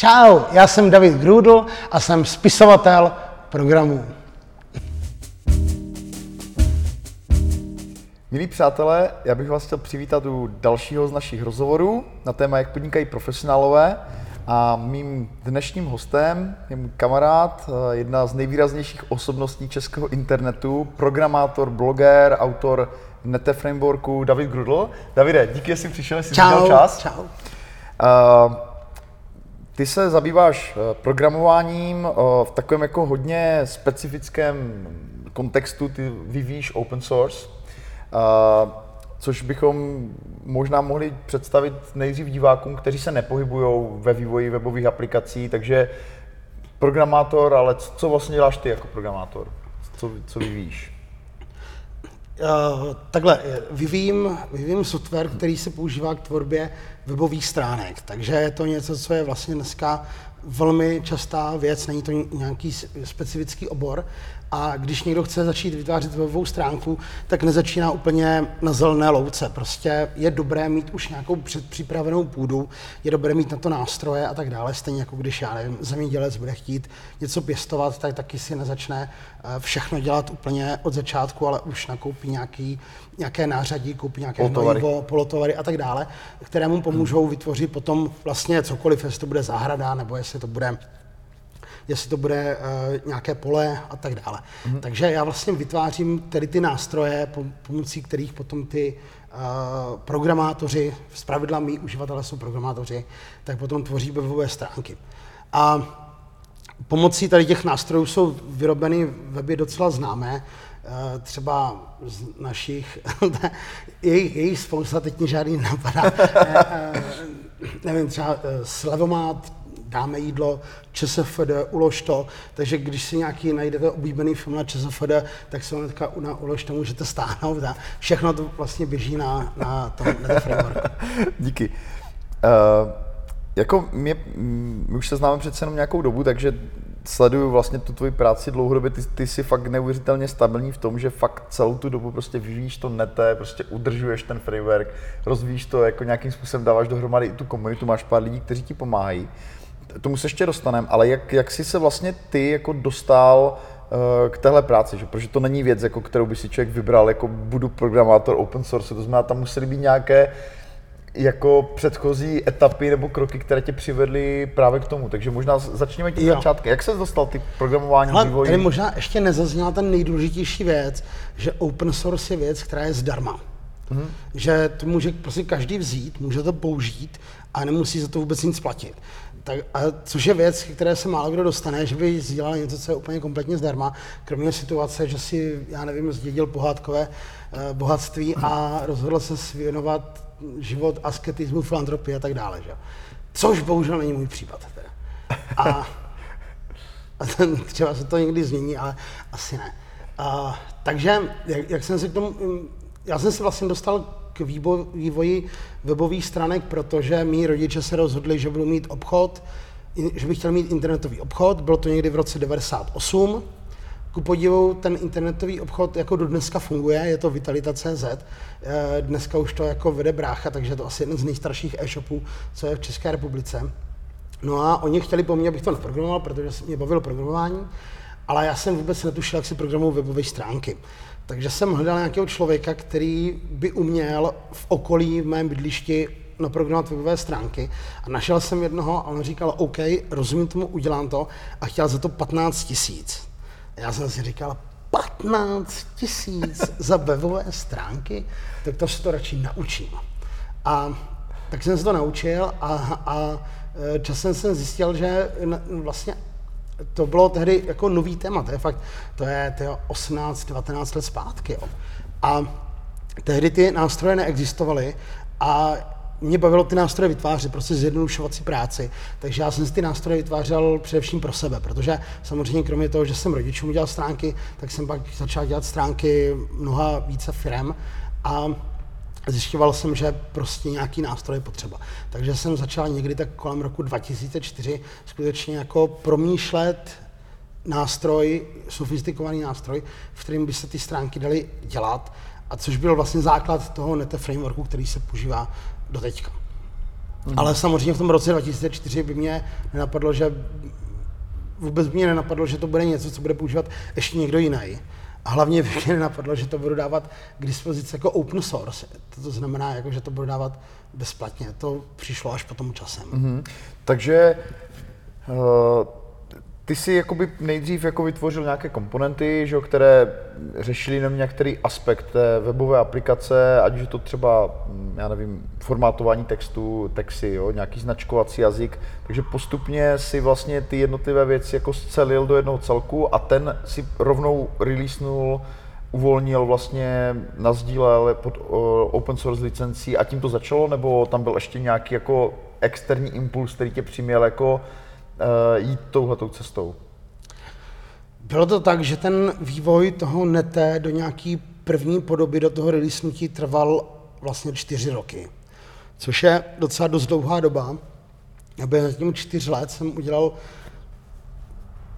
Čau, já jsem David Grudl a jsem spisovatel programů. Milí přátelé, já bych vás chtěl přivítat u dalšího z našich rozhovorů na téma, jak podnikají profesionálové. A mým dnešním hostem je můj kamarád, eh, jedna z nejvýraznějších osobností českého internetu, programátor, bloger, autor Nete Frameworku David Grudl. Davide, díky, že jsi přišel, že jsi Čau, čas. čau. Uh, ty se zabýváš eh, programováním uh, v takovém jako hodně specifickém kontextu, ty vyvíjíš open source, uh, což bychom možná mohli představit nejdřív divákům, kteří se nepohybují ve vývoji webových aplikací, takže programátor, ale co, co vlastně děláš ty jako programátor? Co, co vyvíjíš? Uh, takhle, vyvím, vyvím software, který se používá k tvorbě webových stránek, takže je to něco, co je vlastně dneska velmi častá věc, není to nějaký specifický obor, a když někdo chce začít vytvářet webovou stránku, tak nezačíná úplně na zelené louce. Prostě je dobré mít už nějakou předpřipravenou půdu, je dobré mít na to nástroje a tak dále. Stejně jako když, já nevím, zemědělec bude chtít něco pěstovat, tak taky si nezačne eh, všechno dělat úplně od začátku, ale už nakoupí nějaký, nějaké nářadí, koupí nějaké polotovary. hnojivo, polotovary a tak dále, které mu pomůžou vytvořit potom vlastně cokoliv, jestli to bude zahrada, nebo jestli to bude jestli to bude uh, nějaké pole a tak dále. Mm-hmm. Takže já vlastně vytvářím tedy ty nástroje, pomocí kterých potom ty uh, programátoři, zpravidla mý uživatelé jsou programátoři, tak potom tvoří webové stránky. A pomocí tady těch nástrojů jsou vyrobeny weby docela známé, uh, třeba z našich, jejich, jejich spousta, teď mě žádný napadá, nevím, třeba Slevomat, dáme jídlo, ČSFD, ulož to, takže když si nějaký najdete oblíbený film na ČSFD, tak se hnedka na ulož to můžete stáhnout a všechno to vlastně běží na, na tom frameworku. Díky. Uh, jako mě, my už se známe přece jenom nějakou dobu, takže sleduju vlastně tu tvoji práci dlouhodobě, ty, ty jsi fakt neuvěřitelně stabilní v tom, že fakt celou tu dobu prostě vyvíjíš to nete, prostě udržuješ ten framework, rozvíjíš to, jako nějakým způsobem dáváš dohromady i tu komunitu, máš pár lidí, kteří ti pomáhají tomu se ještě dostaneme, ale jak, jak jsi se vlastně ty jako dostal uh, k téhle práci, že? protože to není věc, jako kterou by si člověk vybral, jako budu programátor open source, to znamená, tam musely být nějaké jako předchozí etapy nebo kroky, které tě přivedly právě k tomu. Takže možná začněme tím začátky. Jak se dostal ty programování Ale vývoji? Tady možná ještě nezazněla ten nejdůležitější věc, že open source je věc, která je zdarma. Mm-hmm. Že to může prostě každý vzít, může to použít a nemusí za to vůbec nic platit. Tak, a což je věc, které se málo kdo dostane, že by sdílel něco, co je úplně kompletně zdarma, kromě situace, že si, já nevím, zdědil pohádkové eh, bohatství a rozhodl se věnovat život asketismu, filantropii a tak dále. Že? Což bohužel není můj případ. Teda. A, a ten, třeba se to někdy změní, ale asi ne. A, takže, jak, jak jsem si k tomu, já jsem se vlastně dostal k vývoji webových stránek, protože mý rodiče se rozhodli, že budou mít obchod, že bych chtěl mít internetový obchod, bylo to někdy v roce 98. Ku podivu ten internetový obchod jako do dneska funguje, je to Vitalita.cz. Eh, dneska už to jako vede brácha, takže je to asi jeden z nejstarších e-shopů, co je v České republice. No a oni chtěli po mně, abych to neprogramoval, protože mě bavilo programování, ale já jsem vůbec netušil, jak si programují webové stránky. Takže jsem hledal nějakého člověka, který by uměl v okolí v mém bydlišti naprogramovat webové stránky. A našel jsem jednoho a on říkal, OK, rozumím tomu, udělám to a chtěl za to 15 tisíc. Já jsem si říkal, 15 tisíc za webové stránky, tak to si to radši naučím. A tak jsem se to naučil a, a e, časem jsem zjistil, že vlastně to bylo tehdy jako nový téma, to je fakt, to je, to je 18, 19 let zpátky. Jo. A tehdy ty nástroje neexistovaly a mě bavilo ty nástroje vytvářet, prostě zjednodušovat si práci. Takže já jsem si ty nástroje vytvářel především pro sebe, protože samozřejmě kromě toho, že jsem rodičům udělal stránky, tak jsem pak začal dělat stránky mnoha více firm a zjišťoval jsem, že prostě nějaký nástroj je potřeba. Takže jsem začal někdy tak kolem roku 2004 skutečně jako promýšlet nástroj, sofistikovaný nástroj, v kterým by se ty stránky daly dělat, a což byl vlastně základ toho Nete frameworku, který se používá do teďka. Mm. Ale samozřejmě v tom roce 2004 by mě nenapadlo, že vůbec mě nenapadlo, že to bude něco, co bude používat ještě někdo jiný. A hlavně mě nenapadlo, že to budu dávat k dispozici jako open source. To, znamená, jako, že to budu dávat bezplatně. To přišlo až po tomu časem. Mm-hmm. Takže uh, ty si jakoby nejdřív jako vytvořil nějaké komponenty, že, které řešily jenom některý aspekt té webové aplikace, ať už je to třeba, hm, já nevím, formátování textu, texty, jo, nějaký značkovací jazyk, takže postupně si vlastně ty jednotlivé věci jako scelil do jednoho celku a ten si rovnou releasenul, uvolnil vlastně, nazdílel pod open source licencí a tím to začalo, nebo tam byl ještě nějaký jako externí impuls, který tě přiměl jako jít touhletou cestou? Bylo to tak, že ten vývoj toho nete do nějaký první podoby, do toho releasenutí trval vlastně čtyři roky, což je docela dost dlouhá doba. A během tím čtyř let jsem udělal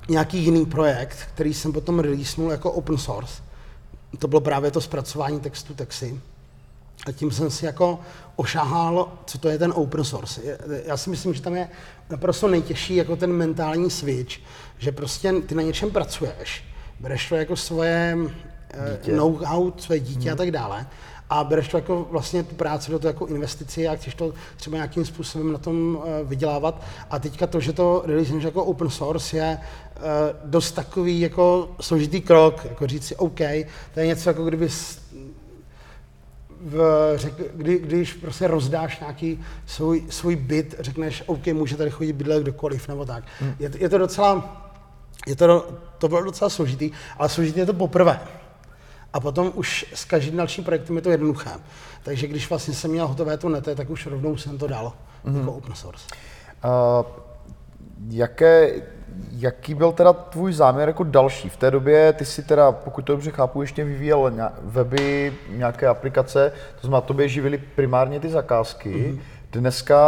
nějaký jiný projekt, který jsem potom releasenul jako open source. To bylo právě to zpracování textu texty. A tím jsem si jako ošahal, co to je ten open source. Já si myslím, že tam je naprosto nejtěžší jako ten mentální switch, že prostě ty na něčem pracuješ, bereš to jako svoje eh, know-how, své dítě hmm. a tak dále a bereš to jako vlastně tu práci do toho jako investici a chceš to třeba nějakým způsobem na tom uh, vydělávat. A teďka to, že to release jako open source je uh, dost takový jako složitý krok, jako říct si OK, to je něco jako kdyby v, řek, kdy, když prostě rozdáš nějaký svůj, svůj byt, řekneš, OK, může tady chodit bydlet kdokoliv, nebo tak. Hmm. Je, je to docela, je to, to bylo docela složitý, ale složitý je to poprvé. A potom už s každým dalším projektem je to jednoduché. Takže když vlastně jsem měl hotové to nete, tak už rovnou jsem to dal hmm. jako open source. Uh, jaké, jaký byl teda tvůj záměr jako další? V té době ty si teda, pokud to dobře chápu, ještě vyvíjel weby, nějaké aplikace, to znamená, tobě živily primárně ty zakázky. Mm-hmm. Dneska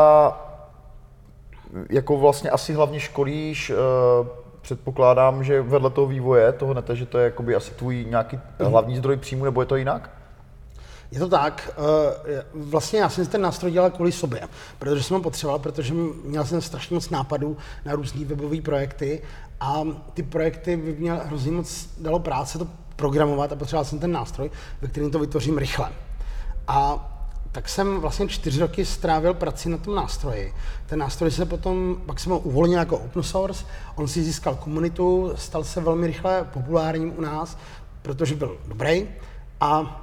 jako vlastně asi hlavně školíš, uh, předpokládám, že vedle toho vývoje toho nete, že to je jakoby asi tvůj nějaký hlavní zdroj příjmu, nebo je to jinak? Je to tak. Eh, vlastně já jsem ten nástroj dělal kvůli sobě, protože jsem ho potřeboval, protože měl jsem strašně moc nápadů na různé webové projekty a ty projekty by mě hrozně moc dalo práce to programovat a potřeboval jsem ten nástroj, ve kterém to vytvořím rychle. A tak jsem vlastně čtyři roky strávil prací na tom nástroji. Ten nástroj se potom, pak jsem ho uvolnil jako open source, on si získal komunitu, stal se velmi rychle populárním u nás, protože byl dobrý a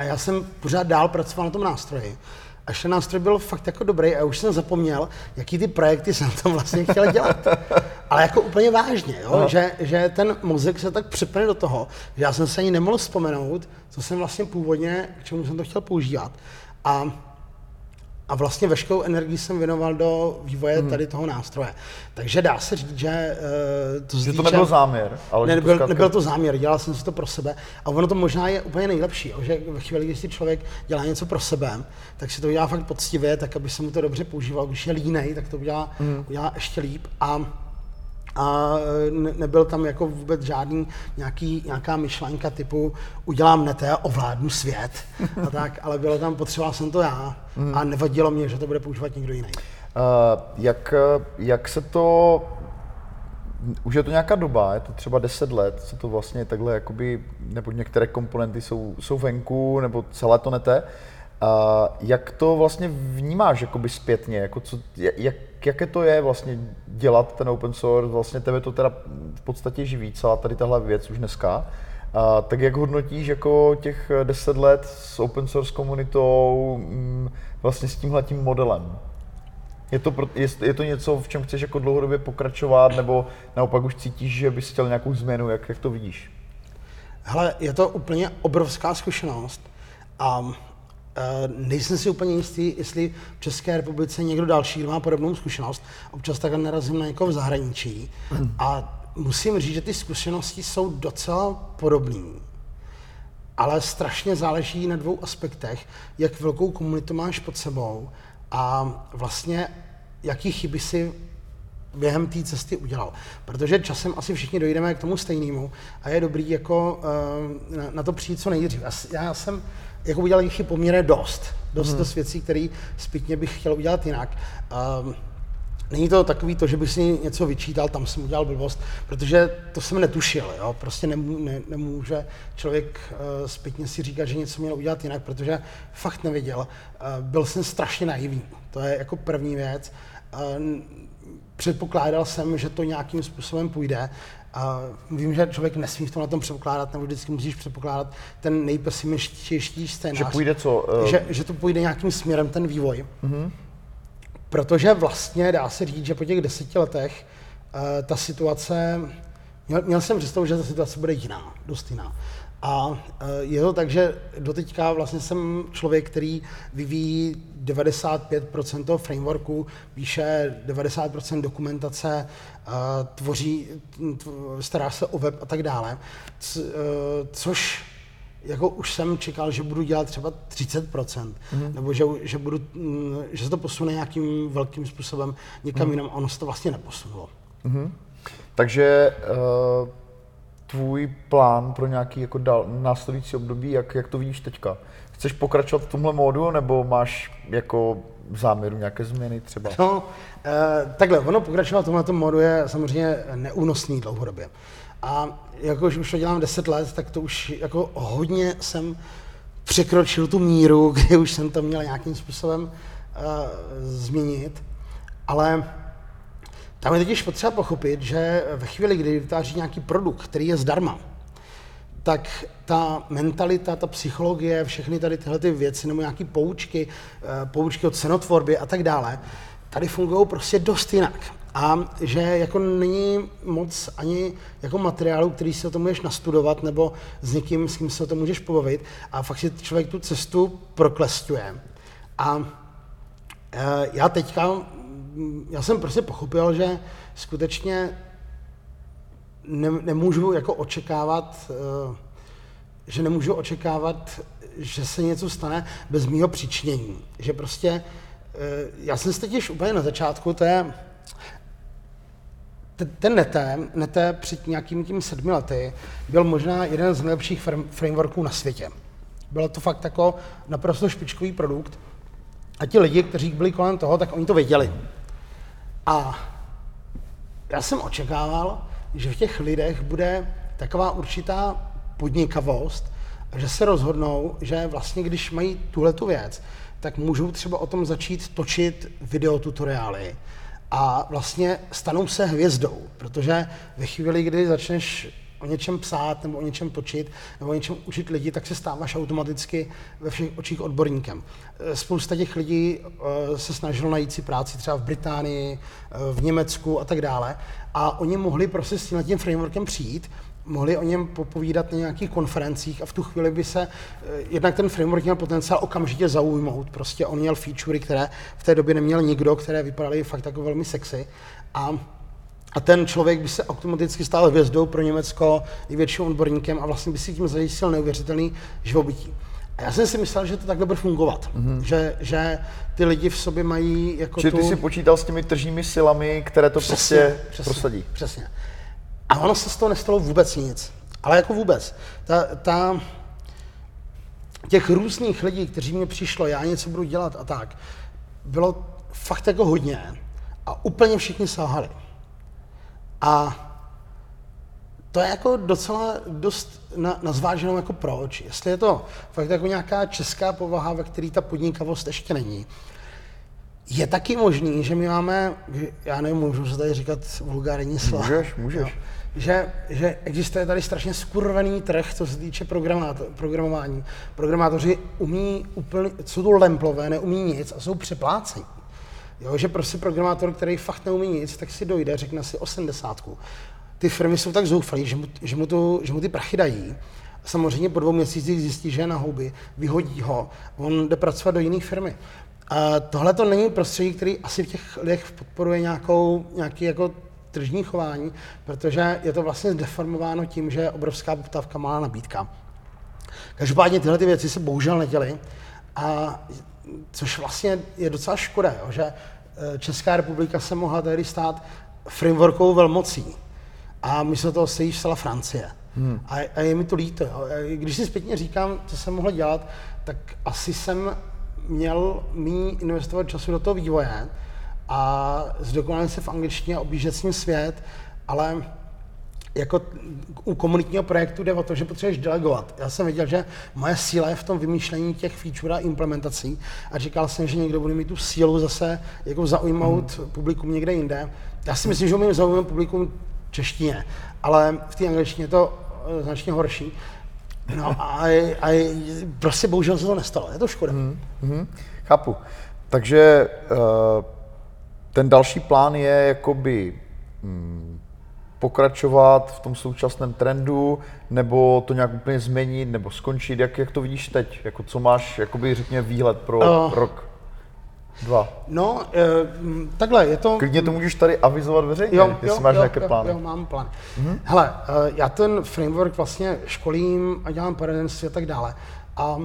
a já jsem pořád dál pracoval na tom nástroji. Až ten nástroj byl fakt jako dobrý a už jsem zapomněl, jaký ty projekty jsem tam vlastně chtěl dělat. Ale jako úplně vážně, jo? Že, že ten mozek se tak přepne do toho, že já jsem se ani nemohl vzpomenout, co jsem vlastně původně, k čemu jsem to chtěl používat. A a vlastně veškerou energii jsem věnoval do vývoje hmm. tady toho nástroje. Takže dá se říct, že uh, to Že to nebyl záměr. Ale ne, nebyl, nebyl to záměr, dělal jsem si to pro sebe. A ono to možná je úplně nejlepší, že ve chvíli, kdy si člověk dělá něco pro sebe, tak si to udělá fakt poctivě, tak aby se mu to dobře používal. Když je línej, tak to udělá, hmm. udělá ještě líp. A a ne, nebyl tam jako vůbec žádný nějaký, nějaká myšlenka typu udělám nete a ovládnu svět a tak, ale bylo tam, potřeboval jsem to já mm. a nevadilo mě, že to bude používat někdo jiný. Uh, jak, jak se to už je to nějaká doba, je to třeba 10 let, co to vlastně takhle, jakoby, nebo některé komponenty jsou, jsou venku, nebo celé to nete. A jak to vlastně vnímáš jakoby zpětně? Jako co, jak, jaké to je vlastně dělat ten open source? Vlastně tebe to teda v podstatě živí, celá tady tahle věc už dneska. A, tak jak hodnotíš jako těch 10 let s open source komunitou mm, vlastně s tímhletím modelem? Je to, je, je to něco, v čem chceš jako dlouhodobě pokračovat, nebo naopak už cítíš, že bys chtěl nějakou změnu, jak, jak to vidíš? Hele, je to úplně obrovská zkušenost a nejsem si úplně jistý, jestli v České republice někdo další má podobnou zkušenost. Občas takhle narazím na někoho v zahraničí a musím říct, že ty zkušenosti jsou docela podobné. Ale strašně záleží na dvou aspektech, jak velkou komunitu máš pod sebou a vlastně jaký chyby si během té cesty udělal. Protože časem asi všichni dojdeme k tomu stejnému a je dobrý jako uh, na, to přijít co nejdřív. Já jsem jako udělal chyb poměrně dost. Dost hmm. dost věcí, které zpětně bych chtěl udělat jinak. Um, Není to takový to, že bych si něco vyčítal, tam jsem udělal blbost, protože to jsem netušil. Jo? Prostě nemů, ne, nemůže člověk uh, zpětně si říkat, že něco měl udělat jinak, protože fakt nevěděl. Uh, byl jsem strašně naivní. To je jako první věc. Uh, předpokládal jsem, že to nějakým způsobem půjde. A vím, že člověk nesmí v tom na tom předpokládat, nebo vždycky musíš předpokládat ten nejpesimističtější scénář. Že půjde co? Uh... Že, že to půjde nějakým směrem, ten vývoj. Uh-huh. Protože vlastně dá se říct, že po těch deseti letech uh, ta situace, měl, měl jsem představu, že ta situace bude jiná, dost jiná. A uh, je to tak, že doteďka vlastně jsem člověk, který vyvíjí 95% toho frameworku, píše 90% dokumentace, uh, tvoří, stará se o web a tak dále, uh, což jako už jsem čekal, že budu dělat třeba 30%, mm-hmm. nebo že, že, budu, mm, že se to posune nějakým velkým způsobem někam mm-hmm. jinam, a ono se to vlastně neposunulo. Mm-hmm. Takže uh, tvůj plán pro nějaký jako dal, následující období, jak, jak to vidíš teďka? Chceš pokračovat v tomhle módu, nebo máš jako záměru nějaké změny třeba? No, uh, takhle, ono pokračovat v tomhle módu je samozřejmě neúnosný dlouhodobě. A jakož už to dělám 10 let, tak to už jako hodně jsem překročil tu míru, kdy už jsem to měl nějakým způsobem uh, změnit. Ale tam je totiž potřeba pochopit, že ve chvíli, kdy vytváří nějaký produkt, který je zdarma, tak ta mentalita, ta psychologie, všechny tady tyhle ty věci, nebo nějaké poučky, uh, poučky o cenotvorbě a tak dále, tady fungují prostě dost jinak a že jako není moc ani jako materiálu, který si o tom můžeš nastudovat, nebo s někým, s kým se o tom můžeš pobavit a fakt si člověk tu cestu proklestuje. A e, já teďka, já jsem prostě pochopil, že skutečně ne, nemůžu jako očekávat, e, že nemůžu očekávat, že se něco stane bez mýho přičinění. Že prostě, e, já jsem se teď úplně na začátku té ten Nete, Nete před nějakými tím sedmi lety byl možná jeden z nejlepších frameworků na světě. Bylo to fakt jako naprosto špičkový produkt a ti lidi, kteří byli kolem toho, tak oni to věděli. A já jsem očekával, že v těch lidech bude taková určitá podnikavost, že se rozhodnou, že vlastně když mají tuhle tu věc, tak můžou třeba o tom začít točit videotutoriály, a vlastně stanou se hvězdou, protože ve chvíli, kdy začneš o něčem psát nebo o něčem točit nebo o něčem učit lidi, tak se stáváš automaticky ve všech očích odborníkem. Spousta těch lidí eh, se snažilo najít si práci třeba v Británii, eh, v Německu a tak dále a oni mohli prostě s tím frameworkem přijít mohli o něm popovídat na nějakých konferencích a v tu chvíli by se eh, jednak ten framework měl potenciál okamžitě zaujmout. Prostě on měl featurey, které v té době neměl nikdo, které vypadaly fakt jako velmi sexy. A a ten člověk by se automaticky stal hvězdou pro Německo, největším odborníkem a vlastně by si tím zajistil neuvěřitelný živobytí. A já jsem si myslel, že to takhle bude fungovat. Mm-hmm. Že, že ty lidi v sobě mají jako Čili tu... ty si počítal s těmi tržními silami, které to přesně, prostě přesně, prosadí. Přesně. A ono se z toho nestalo vůbec nic. Ale jako vůbec. Ta, ta, těch různých lidí, kteří mi přišlo, já něco budu dělat a tak, bylo fakt jako hodně. A úplně všichni selhali. A to je jako docela dost na, na zváženou jako proč. Jestli je to fakt jako nějaká česká povaha, ve které ta podnikavost ještě není. Je taky možný, že my máme, já nevím, můžu se tady říkat vulgární slova. Můžeš, můžeš. Jo že, že existuje tady strašně skurvený trh, co se týče programování. Programátoři umí úplně, jsou to lemplové, neumí nic a jsou přeplácení. Jo, že prostě programátor, který fakt neumí nic, tak si dojde, řekne si 80. Ty firmy jsou tak zoufalí, že mu, že mu, že mu ty prachy dají. Samozřejmě po dvou měsících zjistí, že je na houby, vyhodí ho, on jde pracovat do jiné firmy. A tohle to není prostředí, který asi v těch lidech podporuje nějakou, nějaký jako tržní chování, protože je to vlastně deformováno tím, že je obrovská poptávka, malá nabídka. Každopádně tyhle ty věci se bohužel neděly, a což vlastně je docela škoda, jo, že eh, Česká republika se mohla tehdy stát frameworkovou velmocí a toho se jí stala Francie. Hmm. A, a je mi to líto. Jo. Když si zpětně říkám, co jsem mohl dělat, tak asi jsem měl méně investovat času do toho vývoje a zdokonalit se v angličtině a objíždět s ním svět, ale jako u komunitního projektu jde o to, že potřebuješ delegovat. Já jsem věděl, že moje síla je v tom vymýšlení těch feature a implementací a říkal jsem, že někdo bude mít tu sílu zase jako zaujmout mm. publikum někde jinde. Já si myslím, že umím zaujmout publikum češtině, ale v té angličtině je to eh, značně horší. No a, a prostě bohužel se to nestalo, je to škoda. Mm, mm, chápu. Takže uh, ten další plán je jakoby mm, pokračovat v tom současném trendu, nebo to nějak úplně změnit, nebo skončit? Jak, jak to vidíš teď? Jako, co máš, jakoby, řekněme, výhled pro uh, rok? Dva. No, e, takhle, je to... Klidně to můžeš tady avizovat veřejně, jo, jestli jo, máš jo, nějaké jo, plány. Jo, mám plán. Mm-hmm. Hele, e, já ten framework vlastně školím a dělám poradenství a tak dále. A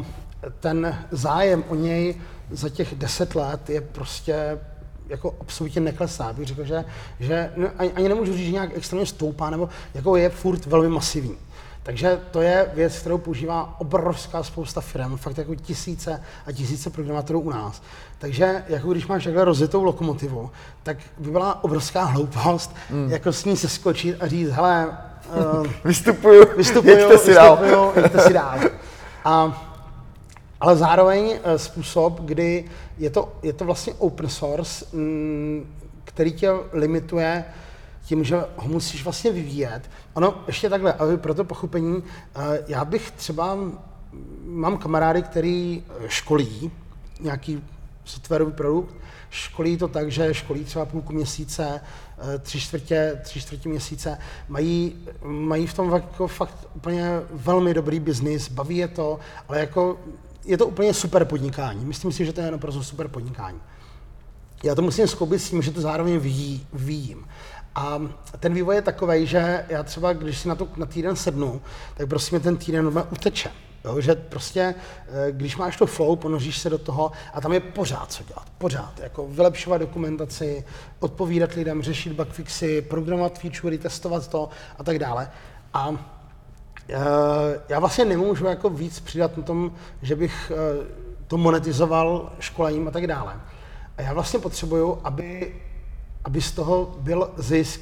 ten zájem o něj za těch deset let je prostě jako absolutně neklesá. Bych řekl, že, že no, ani, ani nemůžu říct, že nějak extrémně stoupá, nebo jako je furt velmi masivní. Takže to je věc, kterou používá obrovská spousta firm, fakt jako tisíce a tisíce programátorů u nás. Takže jako když máš takhle rozjetou lokomotivu, tak by byla obrovská hloupost, mm. jako s ní seskočit a říct, hele, uh, vystupuju, vystupuju, jeďte si dál. Jeďte si dál. A ale zároveň eh, způsob, kdy je to, je to vlastně open source, mm, který tě limituje tím, že ho musíš vlastně vyvíjet. Ono, ještě takhle, aby pro to pochopení, eh, já bych třeba, mám kamarády, který školí nějaký softwarový produkt, školí to tak, že školí třeba půlku měsíce, eh, tři čtvrtě, tři čtvrtě měsíce, mají, mají v tom jako fakt úplně velmi dobrý biznis, baví je to, ale jako je to úplně super podnikání. Myslím si, že to je naprosto super podnikání. Já to musím skoubit s tím, že to zároveň ví, vím. A ten vývoj je takový, že já třeba, když si na to na týden sednu, tak prostě mě ten týden normálně uteče. Jo, že prostě, eh, když máš to flow, ponoříš se do toho a tam je pořád co dělat, pořád. Jako vylepšovat dokumentaci, odpovídat lidem, řešit bugfixy, programovat featurey, testovat to a tak dále. A já vlastně nemůžu jako víc přidat na tom, že bych eh, to monetizoval školením a tak dále. A já vlastně potřebuju, aby, aby z toho byl zisk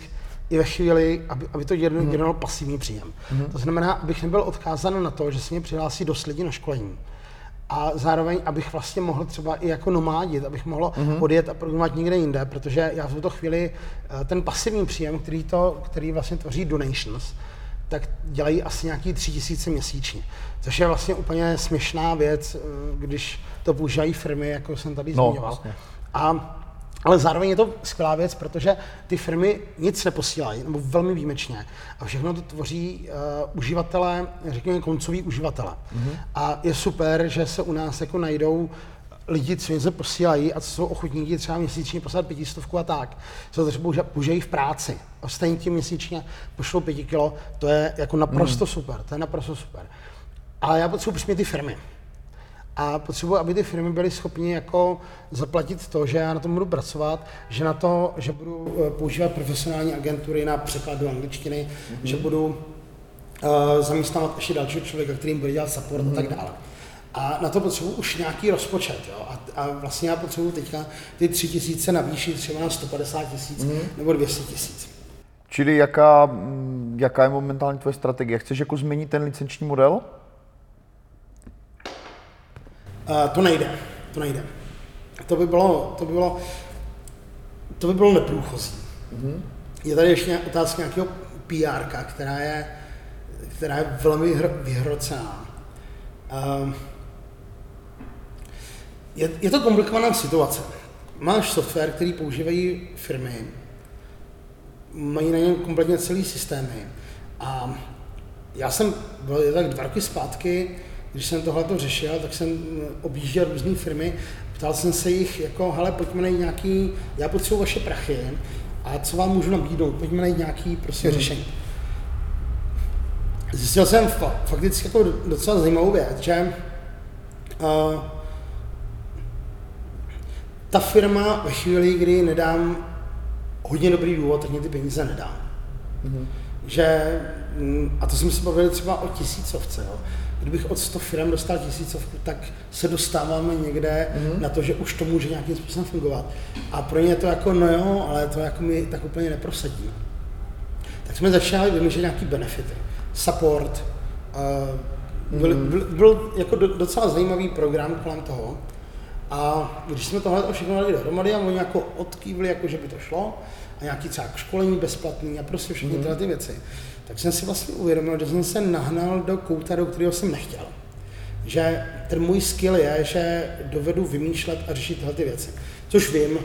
i ve chvíli, aby, aby to mhm. generoval mm. pasivní příjem. Mm. To znamená, abych nebyl odkázán na to, že se mě přihlásí dost lidí na školení. A zároveň, abych vlastně mohl třeba i jako nomádit, abych mohl mm-hmm. odjet a programovat někde jinde, protože já v tuto chvíli eh, ten pasivní příjem, který, to, který vlastně tvoří donations, tak dělají asi nějaký tři tisíce měsíčně. Což je vlastně úplně směšná věc, eh, když to používají firmy, jako jsem tady no, zmiňoval. Vlastně. A ale zároveň je to skvělá věc, protože ty firmy nic neposílají, nebo velmi výjimečně. A všechno to tvoří uh, uživatelé, řekněme koncoví uživatelé. Mm-hmm. A je super, že se u nás jako najdou lidi, co něco posílají a co jsou ochotní třeba měsíčně poslat pětistovku a tak, co třeba použijí v práci. A stejně tím měsíčně pošlou pěti kilo, to je jako naprosto mm. super, to je naprosto super. Ale já potřebuji přimět ty firmy. A potřebuji, aby ty firmy byly schopni jako zaplatit to, že já na tom budu pracovat, že na to, že budu eh, používat profesionální agentury na překlad do angličtiny, mm-hmm. že budu uh, zaměstnávat ještě dalšího člověka, který jim bude dělat support mm-hmm. a tak mhm. dále. A na to potřebuji už nějaký rozpočet. Jo? A, a vlastně já potřebuji teďka ty tři tisíce navýšit třeba na 150 tisíc mm. nebo 200 tisíc. Čili jaká, jaká je momentálně tvoje strategie? Chceš jako změnit ten licenční model? Uh, to nejde, to nejde. To by bylo, to by bylo, to by bylo neprůchozí. Mm-hmm. Je tady ještě otázka nějakého PR, která je, která je velmi vyhrocená. Uh, je, je to komplikovaná situace. Máš software, který používají firmy, mají na něm kompletně celý systémy. A já jsem byl tak dva roky zpátky, když jsem tohle to řešil, tak jsem objížděl různé firmy, ptal jsem se jich, jako, hele, pojďme najít nějaký, já potřebuji vaše prachy, a co vám můžu nabídnout, pojďme najít nějaký prostě hmm. řešení. Zjistil jsem fakticky jako docela zajímavou věc, že uh, ta firma ve chvíli, kdy nedám hodně dobrý důvod, tak mě ty peníze nedá. Mm-hmm. že, mm, a to jsme se bavili třeba o tisícovce, jo. kdybych od 100 firm dostal tisícovku, tak se dostáváme někde mm. na to, že už to může nějakým způsobem fungovat. A pro ně je to jako, no jo, ale to jako my tak úplně neprosadíme. Tak jsme začali vymýšlet nějaký benefity. Support, uh, byl, byl, byl jako docela zajímavý program kolem toho. A když jsme tohle všechno dali dohromady a oni jako odkývli, jako že by to šlo, a nějaký třeba školení bezplatný a prostě všechny tyhle ty věci, tak jsem si vlastně uvědomil, že jsem se nahnal do kouta, do kterého jsem nechtěl. Že ten můj skill je, že dovedu vymýšlet a řešit tyhle ty věci. Což vím,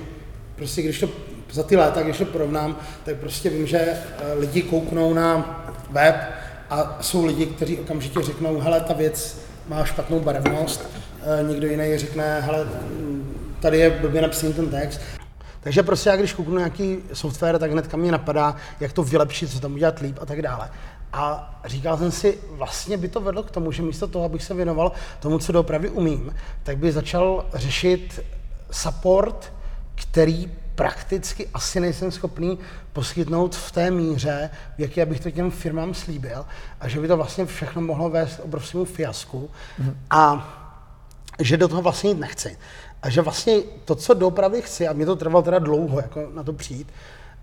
prostě když to za ty léta, když to porovnám, tak prostě vím, že eh, lidi kouknou na web a jsou lidi, kteří okamžitě řeknou, hele, ta věc má špatnou barevnost, někdo jiný řekne, hele, tady je blbě napsaný ten text. Takže prostě já když kouknu nějaký software, tak hnedka mě napadá, jak to vylepšit, co tam udělat líp a tak dále. A říkal jsem si, vlastně by to vedlo k tomu, že místo toho, abych se věnoval tomu, co doopravdy umím, tak by začal řešit support, který prakticky asi nejsem schopný poskytnout v té míře, v jaké bych to těm firmám slíbil a že by to vlastně všechno mohlo vést obrovskému fiasku mm. a že do toho vlastně jít nechci. A že vlastně to, co doopravdy chci, a mě to trvalo teda dlouho jako na to přijít,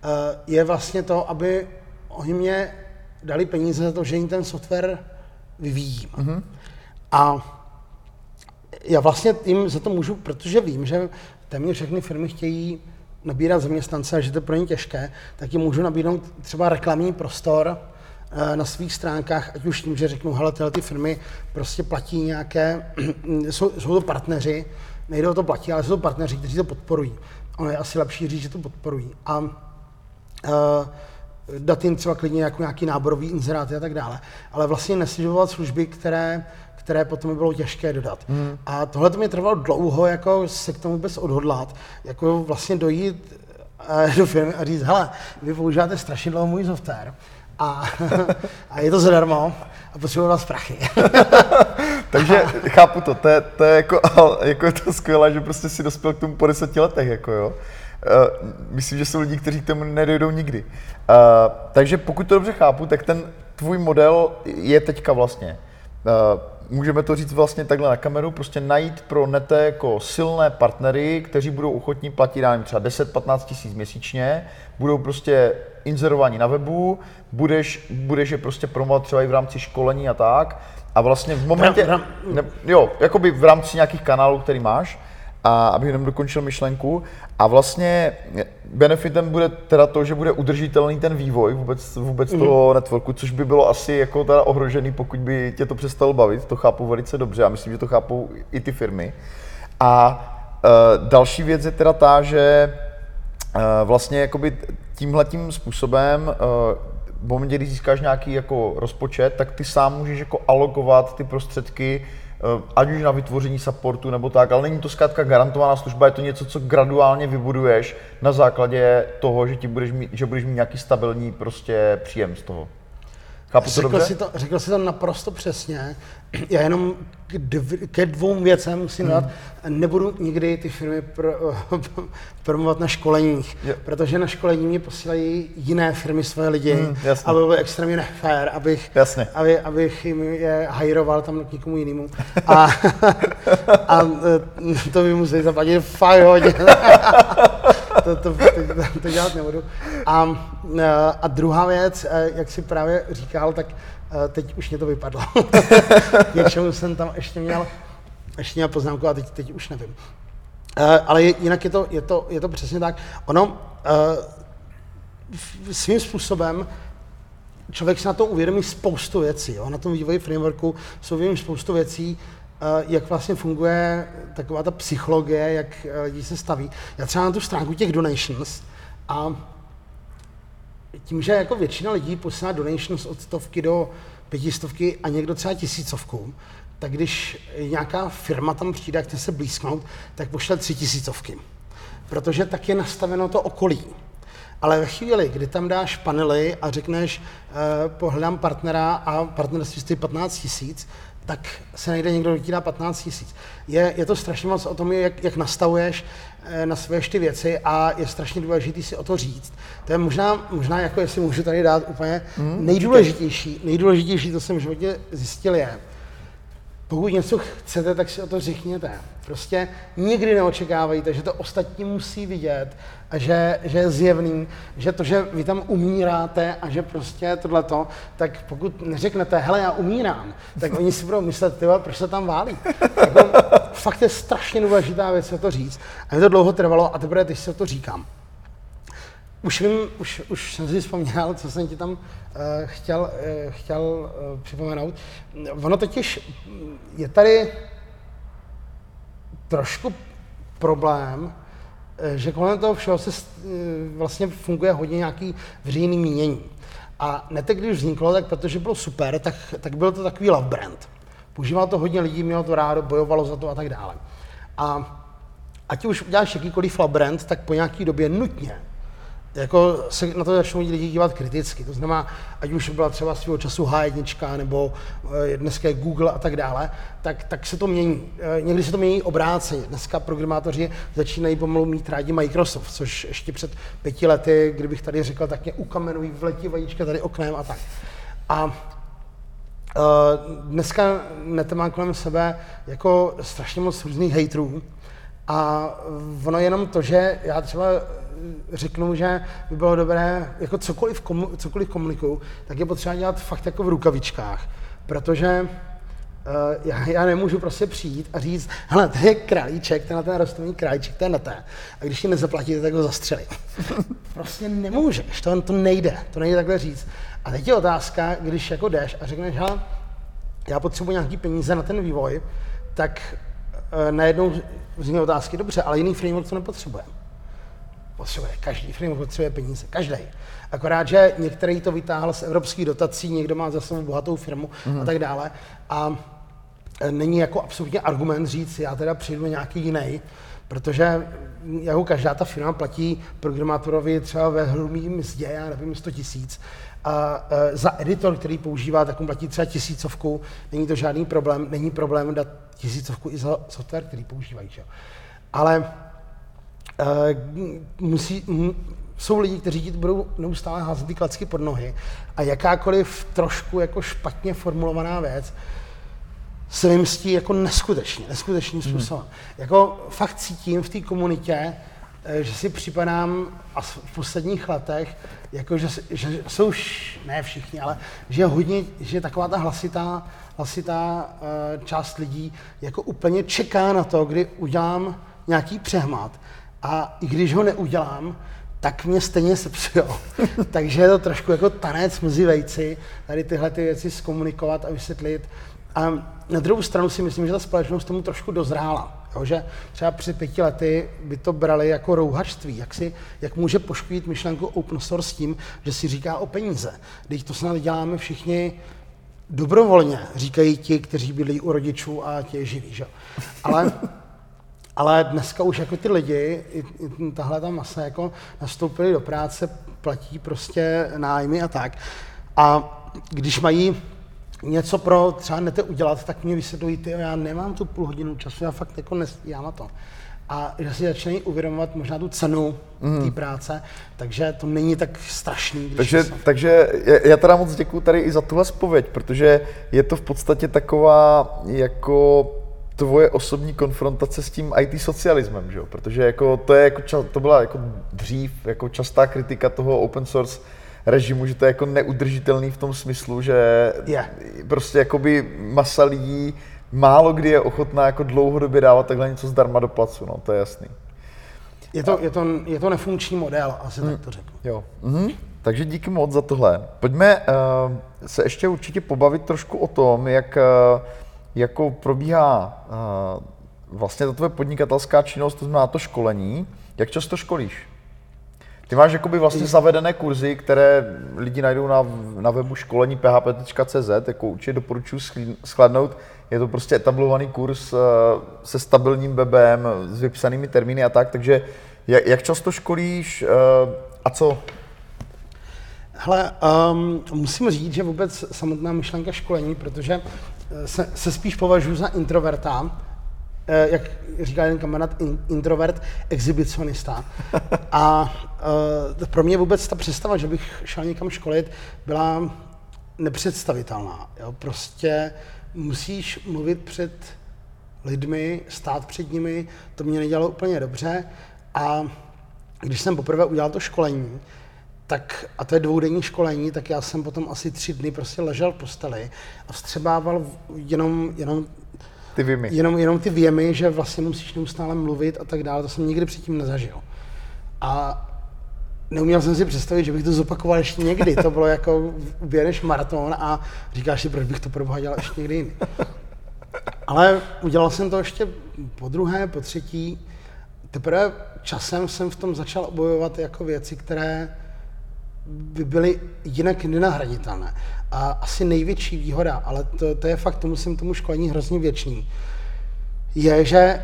eh, je vlastně to, aby oni mě dali peníze za to, že jim ten software vyvíjím. Mm-hmm. A já vlastně jim za to můžu, protože vím, že téměř všechny firmy chtějí nabírat zaměstnance a že to je pro ně těžké, tak jim můžu nabídnout třeba reklamní prostor na svých stránkách, ať už tím, že řeknu, hele, tyhle ty firmy prostě platí nějaké, jsou, jsou to partneři, nejde o to platí, ale jsou to partneři, kteří to podporují. Ono je asi lepší říct, že to podporují. A uh, dát jim třeba klidně jako nějaký náborový inzeráty a tak dále. Ale vlastně nesnižovat služby, které, které potom by bylo těžké dodat. Hmm. A tohle to mi trvalo dlouho, jako se k tomu vůbec odhodlat, jako vlastně dojít uh, do firmy a říct, hele, vy používáte strašně dlouho můj software, a, a je to zadarmo a potřebuji vás prachy. Takže chápu to, to je, to je jako, jako je to skvělé, že prostě si dospěl k tomu po deseti letech, jako jo. Uh, myslím, že jsou lidi, kteří k tomu nedojdou nikdy. Uh, takže pokud to dobře chápu, tak ten tvůj model je teďka vlastně. Uh, můžeme to říct vlastně takhle na kameru, prostě najít pro nete jako silné partnery, kteří budou ochotní platit, já nevím, třeba 10-15 tisíc měsíčně, budou prostě inzerovaní na webu, budeš, budeš je prostě promovat třeba i v rámci školení a tak. A vlastně v momentě, ne, jo, jakoby v rámci nějakých kanálů, který máš, a abych jenom dokončil myšlenku. A vlastně benefitem bude teda to, že bude udržitelný ten vývoj vůbec, vůbec mm. toho networku, což by bylo asi jako teda ohrožený, pokud by tě to přestalo bavit. To chápu velice dobře a myslím, že to chápou i ty firmy. A uh, další věc je teda ta, že uh, vlastně jakoby tímhletím způsobem uh, v momentě, kdy získáš nějaký jako rozpočet, tak ty sám můžeš jako alokovat ty prostředky Eh, ať už na vytvoření supportu nebo tak, ale není to zkrátka garantovaná služba, je to něco, co graduálně vybuduješ na základě toho, že, ti budeš mít, že budeš mít nějaký stabilní prostě příjem z toho. Chápu to řekl, dobře? Si to, řekl si to naprosto přesně. Já jenom k dv, ke dvou věcem musím hmm. dát. Nebudu nikdy ty firmy pro, promovat na školeních, je. protože na školení mě posílají jiné firmy své lidi hmm, a bylo by extrémně nefér, abych. Aby, abych jim je hajroval tam k někomu jinému. A, a to by museli zaplatit fakt hodně. to, to, to, to dělat nebudu. A, a druhá věc, jak si právě říkal, tak teď už mě to vypadlo. K čemu jsem tam ještě měl, ještě měl poznámku a teď, teď už nevím. Ale jinak je to, je, to, je to přesně tak. Ono svým způsobem člověk si na to uvědomí spoustu věcí. Jo? Na tom vývoji frameworku jsou uvědomí spoustu věcí, jak vlastně funguje taková ta psychologie, jak eh, lidi se staví. Já třeba na tu stránku těch donations a tím, že jako většina lidí posílá donations od stovky do pětistovky a někdo třeba tisícovku, tak když nějaká firma tam přijde a chce se blízknout, tak pošle tři tisícovky. Protože tak je nastaveno to okolí. Ale ve chvíli, kdy tam dáš panely a řekneš, eh, pohledám partnera a partnerství stojí 15 tisíc, tak se najde někdo, kdo ti dá 15 tisíc. Je, je to strašně moc o tom, jak, jak nastavuješ, eh, nastavuješ ty věci a je strašně důležité si o to říct. To je možná, možná jako jestli můžu tady dát úplně mm, nejdůležitější, nejdůležitější, to jsem v životě zjistil je, pokud něco chcete, tak si o to řekněte. Prostě nikdy neočekávejte, že to ostatní musí vidět a že, že je zjevný, že to, že vy tam umíráte a že prostě tohleto, tak pokud neřeknete, hele, já umírám, tak oni si budou myslet, ty proč se tam válí. Jako, fakt je strašně důležitá věc o to říct. A mi to dlouho trvalo a teprve teď se to říkám. Už vím, už, už jsem si vzpomněl, co jsem ti tam uh, chtěl, uh, chtěl uh, připomenout. Ono totiž je tady trošku problém, že kolem toho všeho se vlastně funguje hodně nějaký veřejný mínění. A Netek, když vzniklo, tak protože bylo super, tak, tak byl to takový love brand. Používal to hodně lidí, mělo to rádo, bojovalo za to a tak dále. A ať už uděláš jakýkoliv love brand, tak po nějaké době nutně jako se na to začnou lidi dívat kriticky. To znamená, ať už byla třeba svého času H1 nebo eh, dneska je Google a tak dále, tak, tak se to mění. Eh, někdy se to mění obráceně. Dneska programátoři začínají pomalu mít rádi Microsoft, což ještě před pěti lety, kdybych tady řekl, tak mě ukamenují, vletí vajíčka tady oknem a tak. A Uh, dneska Net má kolem sebe jako strašně moc různých hejtrů a ono jenom to, že já třeba řeknu, že by bylo dobré, jako cokoliv, komu, cokoliv komunikuju, tak je potřeba dělat fakt jako v rukavičkách, protože uh, já, já nemůžu prostě přijít a říct, hele, to je králíček, ten ten rostlinný králíček, ten na té. A když ti nezaplatíte, tak ho zastřelím. prostě nemůžeš, to, to nejde, to nejde takhle říct. A teď je otázka, když jako jdeš a řekneš, hele, já potřebuji nějaký peníze na ten vývoj, tak uh, najednou vznikne otázky, dobře, ale jiný framework to nepotřebujeme potřebuje, každý firma potřebuje peníze, každý. Akorát, že některý to vytáhl z evropských dotací, někdo má za sebou bohatou firmu mm-hmm. a mhm. tak dále. A e, není jako absolutně argument říct, já teda přijdu nějaký jiný, protože jako každá ta firma platí programátorovi třeba ve hrubý mzdě, já nevím, 100 tisíc. A e, za editor, který používá, tak on platí třeba tisícovku, není to žádný problém, není problém dát tisícovku i za software, který používají. Že? Ale musí, jsou lidi, kteří ti budou neustále házet ty klacky pod nohy a jakákoliv trošku jako špatně formulovaná věc se vymstí jako neskutečně, neskutečným hmm. způsobem. Hmm. Jako fakt cítím v té komunitě, eh, že si připadám a v posledních letech, jako že, že jsou, š, ne všichni, ale že hodně, že taková ta hlasitá, hlasitá uh, část lidí jako úplně čeká na to, kdy udělám nějaký přehmat a i když ho neudělám, tak mě stejně sepsujou. Takže je to trošku jako tanec mezi vejci, tady tyhle ty věci zkomunikovat a vysvětlit. A na druhou stranu si myslím, že ta společnost tomu trošku dozrála. Jo, že třeba před pěti lety by to brali jako rouhačství, jak, si, jak může poškodit myšlenku open source tím, že si říká o peníze. Když to snad děláme všichni dobrovolně, říkají ti, kteří byli u rodičů a tě živí. Že? Ale ale dneska už jako ty lidi, i, i tahle ta masa jako nastoupili do práce, platí prostě nájmy a tak. A když mají něco pro třeba nete udělat, tak mě vysvětlují, ty, já nemám tu půl hodinu času, já fakt jako nestíhám na to. A že si začínají uvědomovat možná tu cenu mm. té práce, takže to není tak strašný. Když takže, takže já teda moc děkuji tady i za tuhle spověď, protože je to v podstatě taková jako tvoje osobní konfrontace s tím IT socialismem, že jo? Protože jako to, je jako ča, to byla jako dřív jako častá kritika toho open source režimu, že to je jako neudržitelný v tom smyslu, že yeah. prostě jakoby masa lidí málo kdy je ochotná jako dlouhodobě dávat takhle něco zdarma do placu, no to je jasný. Je to, je to, je to nefunkční model, asi hmm. tak to řeknu. Jo. Mhm. Takže díky moc za tohle. Pojďme uh, se ještě určitě pobavit trošku o tom, jak uh, jako probíhá uh, vlastně ta tvoje podnikatelská činnost, to znamená to školení. Jak často školíš? Ty máš jakoby vlastně zavedené kurzy, které lidi najdou na, na webu školení php.cz, jako určitě doporučuji schladnout. Je to prostě etablovaný kurz uh, se stabilním webem, s vypsanými termíny a tak, takže jak, jak často školíš uh, a co? Hele, um, musím říct, že vůbec samotná myšlenka školení, protože eh, se, se spíš považuji za introverta, eh, jak říká jeden kamarád, in, introvert, exhibicionista. A uh, pro mě vůbec ta představa, že bych šel někam školit, byla nepředstavitelná. Jo? Prostě musíš mluvit před lidmi, stát před nimi, to mě nedělalo úplně dobře. A když jsem poprvé udělal to školení, tak, a to je dvoudenní školení, tak já jsem potom asi tři dny prostě ležel v posteli a vstřebával jenom, jenom ty věmy. Jenom, jenom ty věmy, že vlastně musíš neustále mluvit a tak dále, to jsem nikdy předtím nezažil. A neuměl jsem si představit, že bych to zopakoval ještě někdy. To bylo jako uběhneš maraton a říkáš si, proč bych to pro dělal ještě někdy jiný. Ale udělal jsem to ještě po druhé, po třetí. Teprve časem jsem v tom začal obojovat jako věci, které by byly jinak nenahraditelné. A asi největší výhoda, ale to, to je fakt, to musím tomu školení hrozně věčný, je, že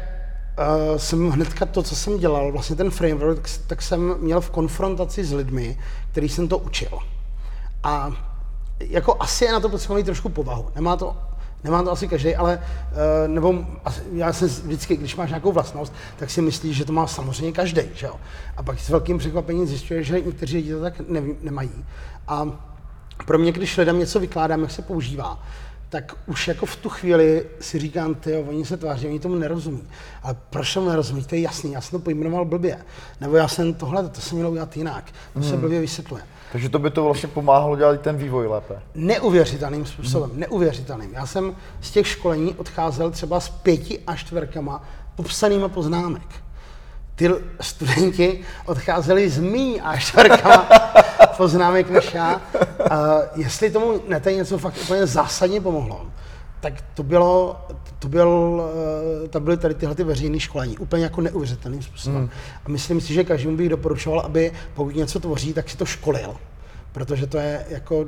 uh, jsem hnedka to, co jsem dělal, vlastně ten framework, tak jsem měl v konfrontaci s lidmi, který jsem to učil. A jako asi je na to potřeba mít trošku povahu. Nemá to Nemá to asi každý, ale uh, nebo já jsem vždycky, když máš nějakou vlastnost, tak si myslíš, že to má samozřejmě každý, že jo? A pak s velkým překvapením zjišťuješ, že někteří lidi to tak ne, nemají. A pro mě, když lidem něco vykládám, jak se používá, tak už jako v tu chvíli si říkám, ty oni se tváří, oni tomu nerozumí. Ale proč tomu nerozumí? To je jasný, já jsem to pojmenoval blbě. Nebo já jsem tohle, to jsem měl udělat jinak. To hmm. se blbě vysvětluje. Takže to by to vlastně pomáhalo dělat ten vývoj lépe. Neuvěřitelným způsobem, hmm. neuvěřitelným. Já jsem z těch školení odcházel třeba s pěti a čtvrkama popsanýma poznámek. Ty studenti odcházeli s mý a čtvrkama poznámek než já. A jestli tomu nete něco fakt úplně zásadně pomohlo, tak to bylo, to, byl, eh, to byly tady tyhle ty veřejné školení, úplně jako neuvěřitelným způsobem. Hmm. A myslím si, že každému bych doporučoval, aby pokud něco tvoří, tak si to školil. Protože to je jako,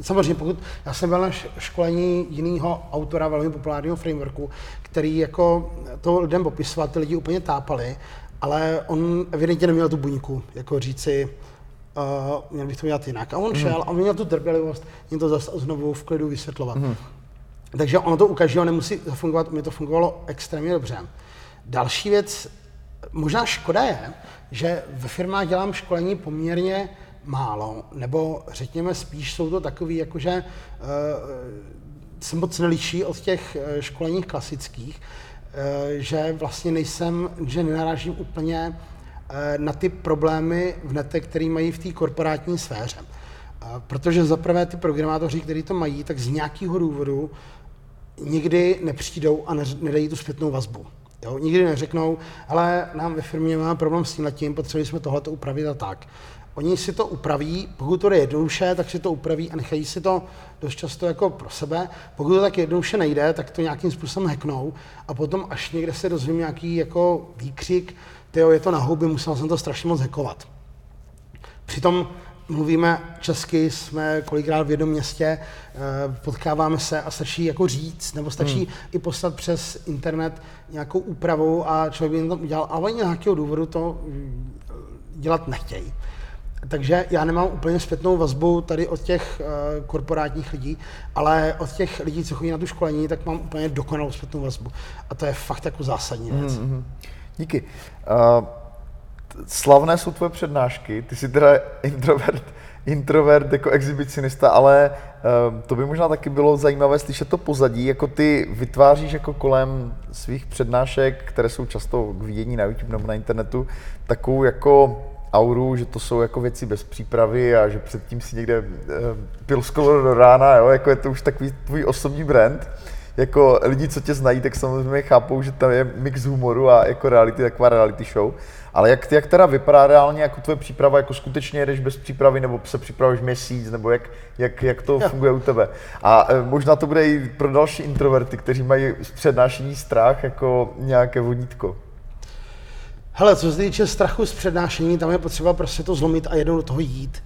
samozřejmě pokud, já jsem byl na školení jiného autora velmi populárního frameworku, který jako to lidem popisoval, ty lidi úplně tápali, ale on evidentně neměl tu buňku, jako říci, uh, měl bych to dělat jinak. A on hmm. šel a měl tu trpělivost, mě to zase znovu v klidu vysvětlovat. Hmm. Takže ono to u každého nemusí zafungovat, mě to fungovalo extrémně dobře. Další věc, možná škoda je, že ve firmách dělám školení poměrně málo, nebo řekněme spíš jsou to takový, jakože uh, se moc neliší od těch uh, školení klasických, uh, že vlastně nejsem, že nenarážím úplně na ty problémy v nete, které mají v té korporátní sféře. Uh, protože zaprvé ty programátoři, kteří to mají, tak z nějakého důvodu nikdy nepřijdou a nedají tu zpětnou vazbu. Jo? Nikdy neřeknou, ale nám ve firmě máme problém s tím letím, potřebovali jsme tohle upravit a tak. Oni si to upraví, pokud to je jednoduše, tak si to upraví a nechají si to dost často jako pro sebe. Pokud to tak jednoduše nejde, tak to nějakým způsobem heknou a potom až někde se dozvím nějaký jako výkřik, tyjo, je to na houby, musel jsem to strašně moc hekovat. Přitom mluvíme česky, jsme kolikrát v jednom městě, eh, potkáváme se a stačí jako říct, nebo stačí hmm. i poslat přes internet nějakou úpravu a člověk by to udělal, ale oni nějakého důvodu to mm, dělat nechtějí. Takže já nemám úplně zpětnou vazbu tady od těch uh, korporátních lidí, ale od těch lidí, co chodí na tu školení, tak mám úplně dokonalou zpětnou vazbu. A to je fakt jako zásadní věc. Mm-hmm. Díky. Uh, slavné jsou tvoje přednášky, ty jsi teda introvert, introvert jako exhibicionista, ale uh, to by možná taky bylo zajímavé slyšet to pozadí, jako ty vytváříš jako kolem svých přednášek, které jsou často k vidění na YouTube nebo na internetu, takovou jako auru, že to jsou jako věci bez přípravy a že předtím si někde uh, pil skoro do rána, jo? jako je to už takový tvůj osobní brand. Jako lidi, co tě znají, tak samozřejmě chápou, že tam je mix humoru a jako reality, taková reality show. Ale jak, jak teda vypadá reálně jako tvoje příprava, jako skutečně jedeš bez přípravy, nebo se připravuješ měsíc, nebo jak, jak, jak to jo. funguje u tebe? A e, možná to bude i pro další introverty, kteří mají z přednášení strach jako nějaké vodítko. Hele, co se týče strachu z přednášení, tam je potřeba prostě to zlomit a jednou do toho jít.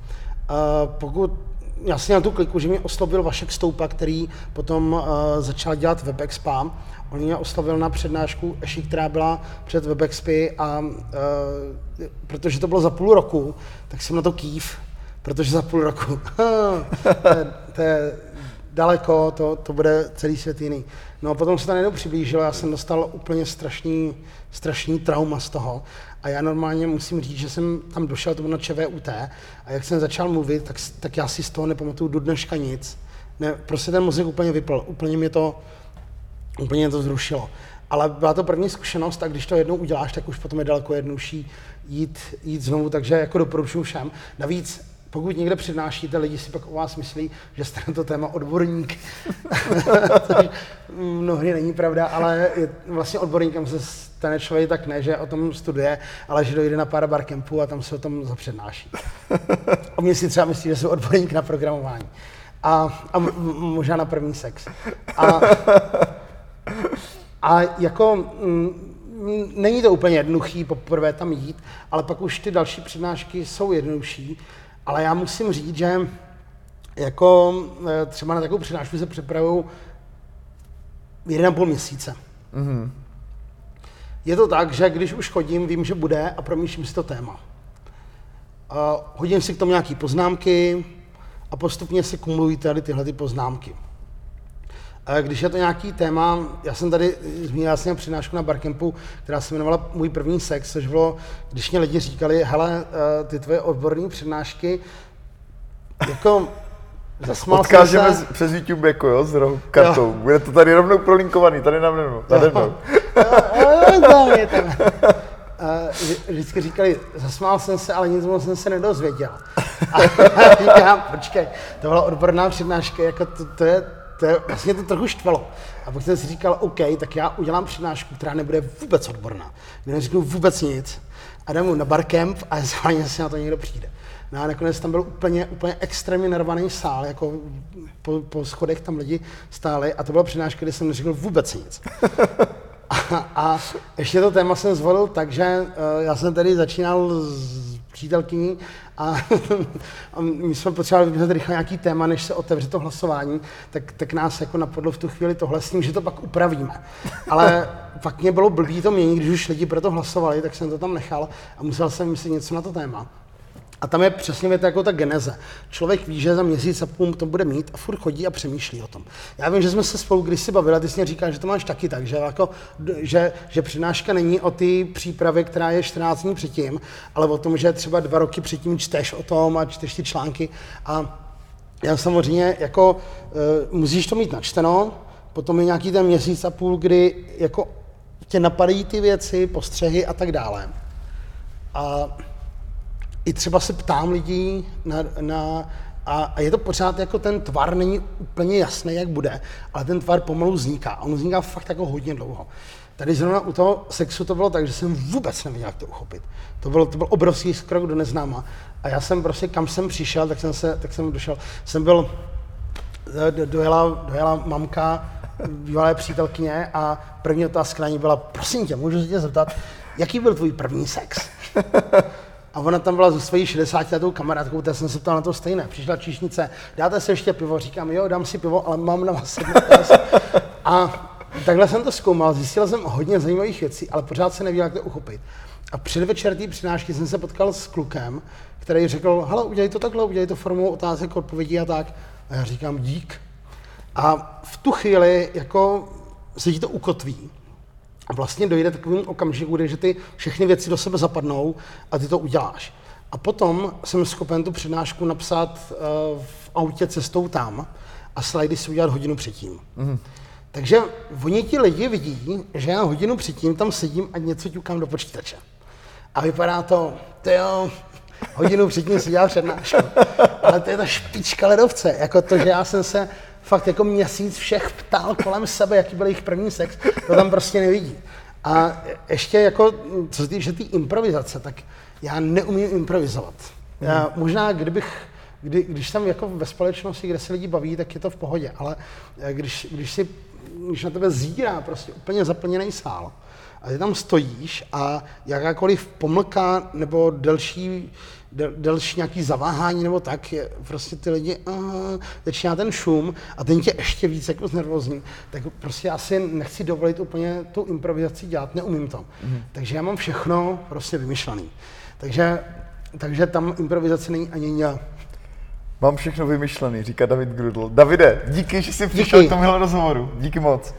Uh, pokud já jsem měl tu kliku, že mě oslovil Vašek Stoupa, který potom uh, začal dělat WebExpa. On mě oslovil na přednášku Eši, která byla před WebExpy a uh, protože to bylo za půl roku, tak jsem na to kýv protože za půl roku, to, je, to je daleko, to, to bude celý svět jiný. No a potom se to najednou přiblížilo, já jsem dostal úplně strašný, strašný trauma z toho. A já normálně musím říct, že jsem tam došel, to bylo na ČVUT, a jak jsem začal mluvit, tak, tak já si z toho nepamatuju do dneška nic. Ne, prostě ten mozek úplně vypl, úplně mě to, úplně mě to zrušilo. Ale byla to první zkušenost a když to jednou uděláš, tak už potom je daleko jednodušší jít, jít znovu, takže jako doporučuji všem. Navíc pokud někde přednášíte, lidi si pak o vás myslí, že jste na to téma odborník. Což mnohdy není pravda, ale vlastně odborníkem se stane člověk tak ne, že o tom studuje, ale že dojde na pár barkempů a tam se o tom zapřednáší. A mě si třeba myslí, že jsem odborník na programování. A, a možná na první sex. A, a jako m, není to úplně jednoduchý poprvé tam jít, ale pak už ty další přednášky jsou jednodušší ale já musím říct, že jako eh, třeba na takovou přednášku se připravuju jeden a půl měsíce. Mm-hmm. Je to tak, že když už chodím, vím, že bude a promýšlím si to téma. A hodím si k tomu nějaké poznámky a postupně si kumulují tady tyhle ty poznámky. A když je to nějaký téma, já jsem tady zmínil, jsem přednášku na Barkempu, která se jmenovala Můj první sex, což bylo, když mě lidi říkali, hele, eh, ty tvoje odborné přednášky, jako Zasmál Odkážeme se... přes YouTube jako jo, s kartou. Jo. Bude to tady rovnou prolinkovaný, tady na mnou. Tady mnou. Je tam. vždycky říkali, zasmál jsem se, ale nic moc jsem se nedozvěděl. A říkám, počkej, to byla odborná přednáška, jako to, to je to je, vlastně to trochu štvalo. A pak jsem si říkal, OK, tak já udělám přednášku, která nebude vůbec odborná, kde neřeknu vůbec nic a jdem na barcamp a zváně se na to někdo přijde. No a nakonec tam byl úplně, úplně extrémně narvaný sál, jako po, po schodech tam lidi stáli a to byla přednáška, kde jsem neřekl vůbec nic. A, a ještě to téma jsem zvolil tak, že uh, já jsem tady začínal s přítelkyní a, a my jsme potřebovali vymyslet rychle nějaký téma, než se otevře to hlasování, tak, tak nás jako napadlo v tu chvíli tohle s tím, že to pak upravíme. Ale pak mě bylo blbý to měnit, když už lidi pro to hlasovali, tak jsem to tam nechal a musel jsem myslet něco na to téma. A tam je přesně věta jako ta geneze. Člověk ví, že za měsíc a půl to bude mít a furt chodí a přemýšlí o tom. Já vím, že jsme se spolu kdysi bavili a ty jsi mě říkal, že to máš taky tak, že, jako, že, že přednáška není o té přípravě, která je 14 dní předtím, ale o tom, že třeba dva roky předtím čteš o tom a čteš ty články. A já samozřejmě jako uh, musíš to mít načteno, potom je nějaký ten měsíc a půl, kdy jako tě napadají ty věci, postřehy a tak dále. A i třeba se ptám lidí na, na a, a je to pořád jako ten tvar není úplně jasný, jak bude, ale ten tvar pomalu vzniká. On vzniká fakt jako hodně dlouho. Tady zrovna u toho sexu to bylo tak, že jsem vůbec nevěděl, jak to uchopit. To byl, to byl obrovský krok do neznáma. A já jsem prostě, kam jsem přišel, tak jsem, se, tak jsem došel. Jsem byl, eh, dojela, dojela mamka, bývalé přítelkyně a první otázka na ní byla, prosím tě, můžu se tě zeptat, jaký byl tvůj první sex? A ona tam byla se svojí 60 letou kamarádkou, tak jsem se ptal na to stejné. Přišla číšnice, dáte se ještě pivo? Říkám, jo, dám si pivo, ale mám na vás A takhle jsem to zkoumal, zjistil jsem hodně zajímavých věcí, ale pořád se nevěděl, jak to uchopit. A předvečer té přinášky jsem se potkal s klukem, který řekl, hele, udělej to takhle, udělej to formou otázek, odpovědí a tak. A já říkám, dík. A v tu chvíli jako se ti to ukotví a vlastně dojde takovým okamžiku, kdy že ty všechny věci do sebe zapadnou a ty to uděláš. A potom jsem schopen tu přednášku napsat uh, v autě cestou tam a slajdy si udělat hodinu předtím. Mm. Takže oni ti lidi vidí, že já hodinu předtím tam sedím a něco ťukám do počítače. A vypadá to, to jo, hodinu předtím si dělal přednášku. Ale to je ta špička ledovce, jako to, že já jsem se fakt jako měsíc všech ptal kolem sebe, jaký byl jejich první sex, to tam prostě nevidí. A ještě jako, co se týče té tý improvizace, tak já neumím improvizovat. Já, možná kdybych, kdy, když jsem jako ve společnosti, kde se lidi baví, tak je to v pohodě, ale eh, když, když si když na tebe zírá prostě úplně zaplněný sál a ty tam stojíš a jakákoliv pomlka nebo delší del, delší nějaký zaváhání nebo tak, je prostě ty lidi, uh, začíná ten šum a ten tě ještě víc jako znervozní, tak prostě já si nechci dovolit úplně tu improvizaci dělat, neumím to. Mm-hmm. Takže já mám všechno prostě vymyšlený. Takže, takže tam improvizace není ani nějak Mám všechno vymyšlený, říká David Grudl. Davide, díky, že jsi přišel Díky. k tomuhle rozhovoru. Díky moc.